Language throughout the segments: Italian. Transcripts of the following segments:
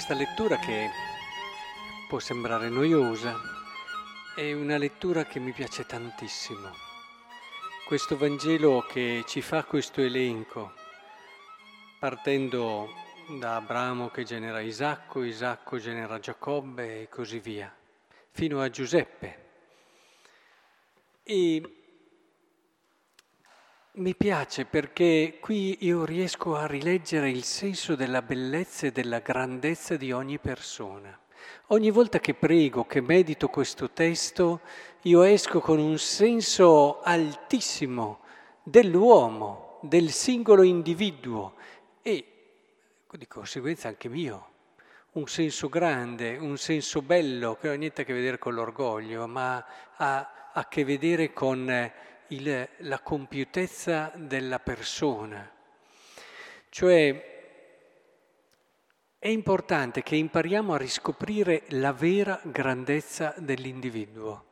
questa lettura che può sembrare noiosa è una lettura che mi piace tantissimo. Questo Vangelo che ci fa questo elenco, partendo da Abramo che genera Isacco, Isacco genera Giacobbe e così via, fino a Giuseppe. E mi piace perché qui io riesco a rileggere il senso della bellezza e della grandezza di ogni persona. Ogni volta che prego, che medito questo testo, io esco con un senso altissimo dell'uomo, del singolo individuo e di conseguenza anche mio. Un senso grande, un senso bello che non ha niente a che vedere con l'orgoglio, ma ha a che vedere con il, la compiutezza della persona. Cioè è importante che impariamo a riscoprire la vera grandezza dell'individuo.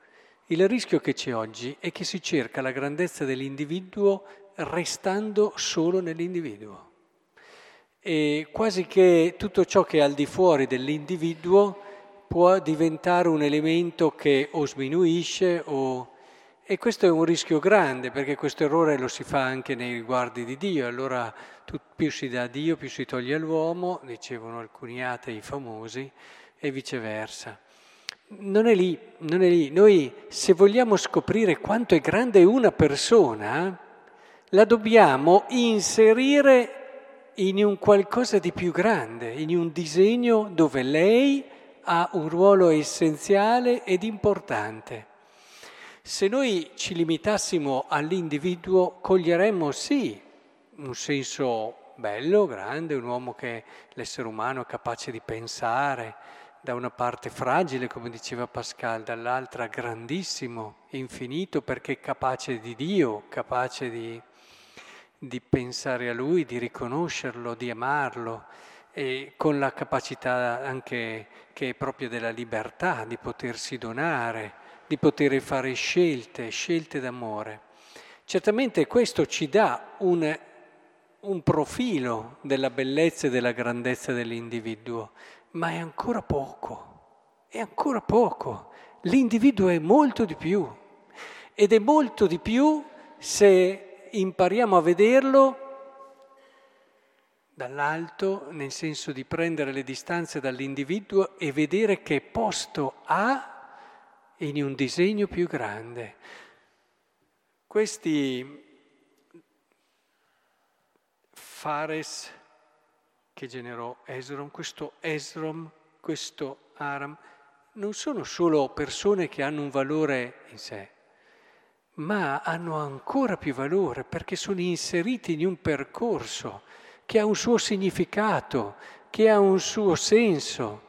Il rischio che c'è oggi è che si cerca la grandezza dell'individuo restando solo nell'individuo. E quasi che tutto ciò che è al di fuori dell'individuo può diventare un elemento che o sminuisce o e questo è un rischio grande perché questo errore lo si fa anche nei riguardi di Dio, allora più si dà a Dio più si toglie all'uomo, dicevano alcuni atei famosi, e viceversa. Non è lì, non è lì. Noi se vogliamo scoprire quanto è grande una persona, la dobbiamo inserire in un qualcosa di più grande, in un disegno dove lei ha un ruolo essenziale ed importante. Se noi ci limitassimo all'individuo, coglieremmo sì un senso bello, grande, un uomo che l'essere umano è capace di pensare, da una parte fragile, come diceva Pascal, dall'altra grandissimo, infinito, perché è capace di Dio, capace di, di pensare a Lui, di riconoscerlo, di amarlo, e con la capacità anche che è propria della libertà, di potersi donare di poter fare scelte, scelte d'amore. Certamente questo ci dà un, un profilo della bellezza e della grandezza dell'individuo, ma è ancora poco, è ancora poco. L'individuo è molto di più ed è molto di più se impariamo a vederlo dall'alto, nel senso di prendere le distanze dall'individuo e vedere che posto ha in un disegno più grande. Questi Fares che generò Esrom, questo Esrom, questo Aram, non sono solo persone che hanno un valore in sé, ma hanno ancora più valore perché sono inseriti in un percorso che ha un suo significato, che ha un suo senso.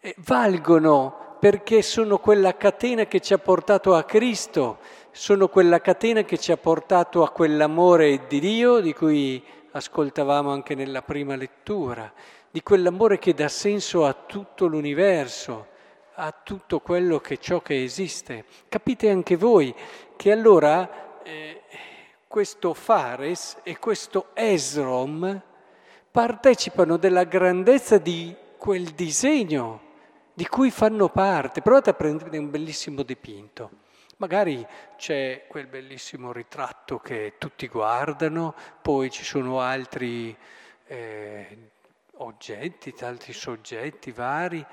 E valgono perché sono quella catena che ci ha portato a Cristo, sono quella catena che ci ha portato a quell'amore di Dio di cui ascoltavamo anche nella prima lettura, di quell'amore che dà senso a tutto l'universo, a tutto quello che ciò che esiste. Capite anche voi che allora eh, questo Fares e questo Esrom partecipano della grandezza di quel disegno di cui fanno parte. Provate a prendere un bellissimo dipinto. Magari c'è quel bellissimo ritratto che tutti guardano, poi ci sono altri eh, oggetti, altri soggetti vari.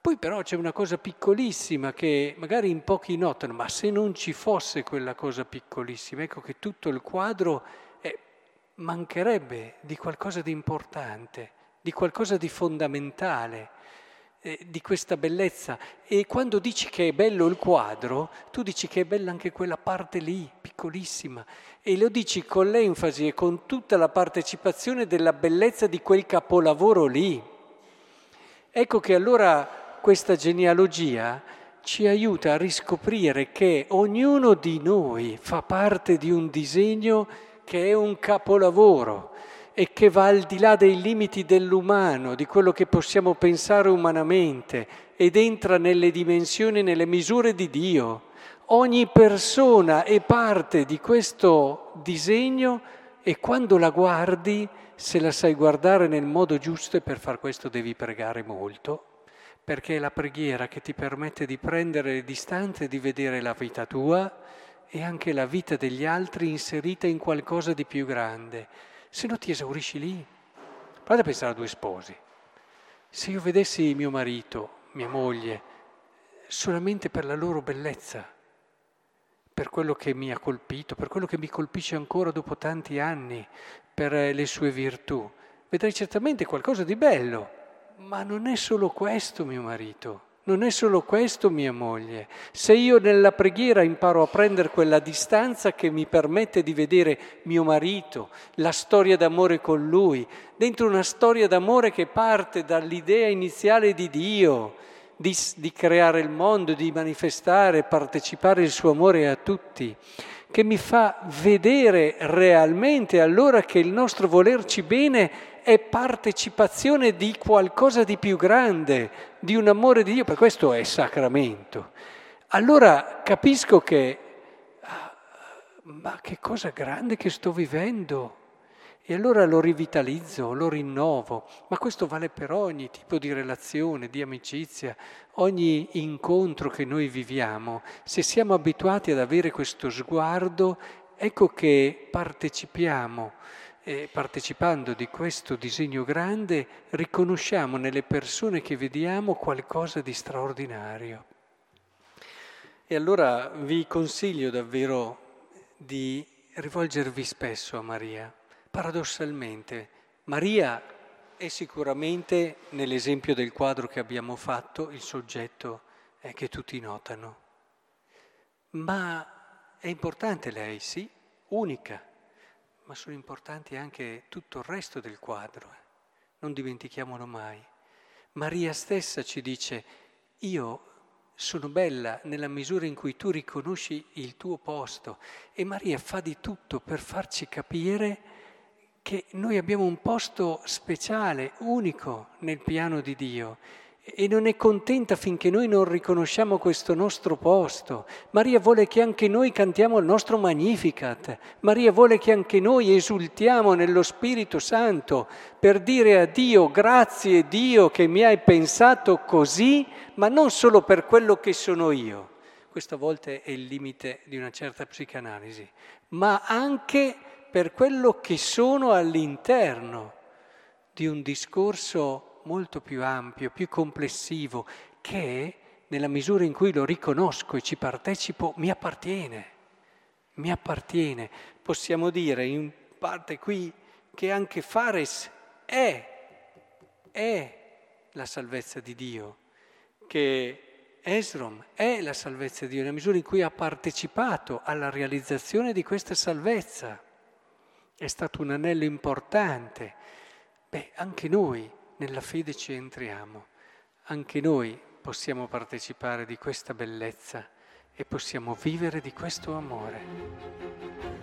Poi però c'è una cosa piccolissima che magari in pochi notano, ma se non ci fosse quella cosa piccolissima, ecco che tutto il quadro eh, mancherebbe di qualcosa di importante, di qualcosa di fondamentale eh, di questa bellezza. E quando dici che è bello il quadro, tu dici che è bella anche quella parte lì, piccolissima, e lo dici con l'enfasi e con tutta la partecipazione della bellezza di quel capolavoro lì. Ecco che allora questa genealogia ci aiuta a riscoprire che ognuno di noi fa parte di un disegno che è un capolavoro e che va al di là dei limiti dell'umano, di quello che possiamo pensare umanamente ed entra nelle dimensioni, nelle misure di Dio. Ogni persona è parte di questo disegno e quando la guardi, se la sai guardare nel modo giusto e per far questo devi pregare molto, perché è la preghiera che ti permette di prendere le distanze e di vedere la vita tua e anche la vita degli altri inserita in qualcosa di più grande. Se no ti esaurisci lì. Provate a pensare a due sposi. Se io vedessi mio marito, mia moglie, solamente per la loro bellezza, per quello che mi ha colpito, per quello che mi colpisce ancora dopo tanti anni, per le sue virtù, vedrei certamente qualcosa di bello, ma non è solo questo mio marito. Non è solo questo mia moglie. Se io nella preghiera imparo a prendere quella distanza che mi permette di vedere mio marito, la storia d'amore con lui, dentro una storia d'amore che parte dall'idea iniziale di Dio, di, di creare il mondo, di manifestare, partecipare il suo amore a tutti, che mi fa vedere realmente allora che il nostro volerci bene è partecipazione di qualcosa di più grande, di un amore di Dio, per questo è sacramento. Allora capisco che, ah, ma che cosa grande che sto vivendo. E allora lo rivitalizzo, lo rinnovo, ma questo vale per ogni tipo di relazione, di amicizia, ogni incontro che noi viviamo. Se siamo abituati ad avere questo sguardo, ecco che partecipiamo e partecipando di questo disegno grande riconosciamo nelle persone che vediamo qualcosa di straordinario. E allora vi consiglio davvero di rivolgervi spesso a Maria. Paradossalmente, Maria è sicuramente, nell'esempio del quadro che abbiamo fatto, il soggetto eh, che tutti notano. Ma è importante lei, sì, unica ma sono importanti anche tutto il resto del quadro, eh. non dimentichiamolo mai. Maria stessa ci dice, io sono bella nella misura in cui tu riconosci il tuo posto e Maria fa di tutto per farci capire che noi abbiamo un posto speciale, unico nel piano di Dio e non è contenta finché noi non riconosciamo questo nostro posto. Maria vuole che anche noi cantiamo il nostro Magnificat. Maria vuole che anche noi esultiamo nello Spirito Santo per dire a Dio grazie Dio che mi hai pensato così, ma non solo per quello che sono io. Questa volta è il limite di una certa psicanalisi, ma anche per quello che sono all'interno di un discorso molto più ampio, più complessivo, che nella misura in cui lo riconosco e ci partecipo, mi appartiene, mi appartiene. Possiamo dire in parte qui che anche Fares è, è la salvezza di Dio, che Esrom è la salvezza di Dio, nella misura in cui ha partecipato alla realizzazione di questa salvezza. È stato un anello importante. Beh, anche noi nella fede ci entriamo. Anche noi possiamo partecipare di questa bellezza e possiamo vivere di questo amore.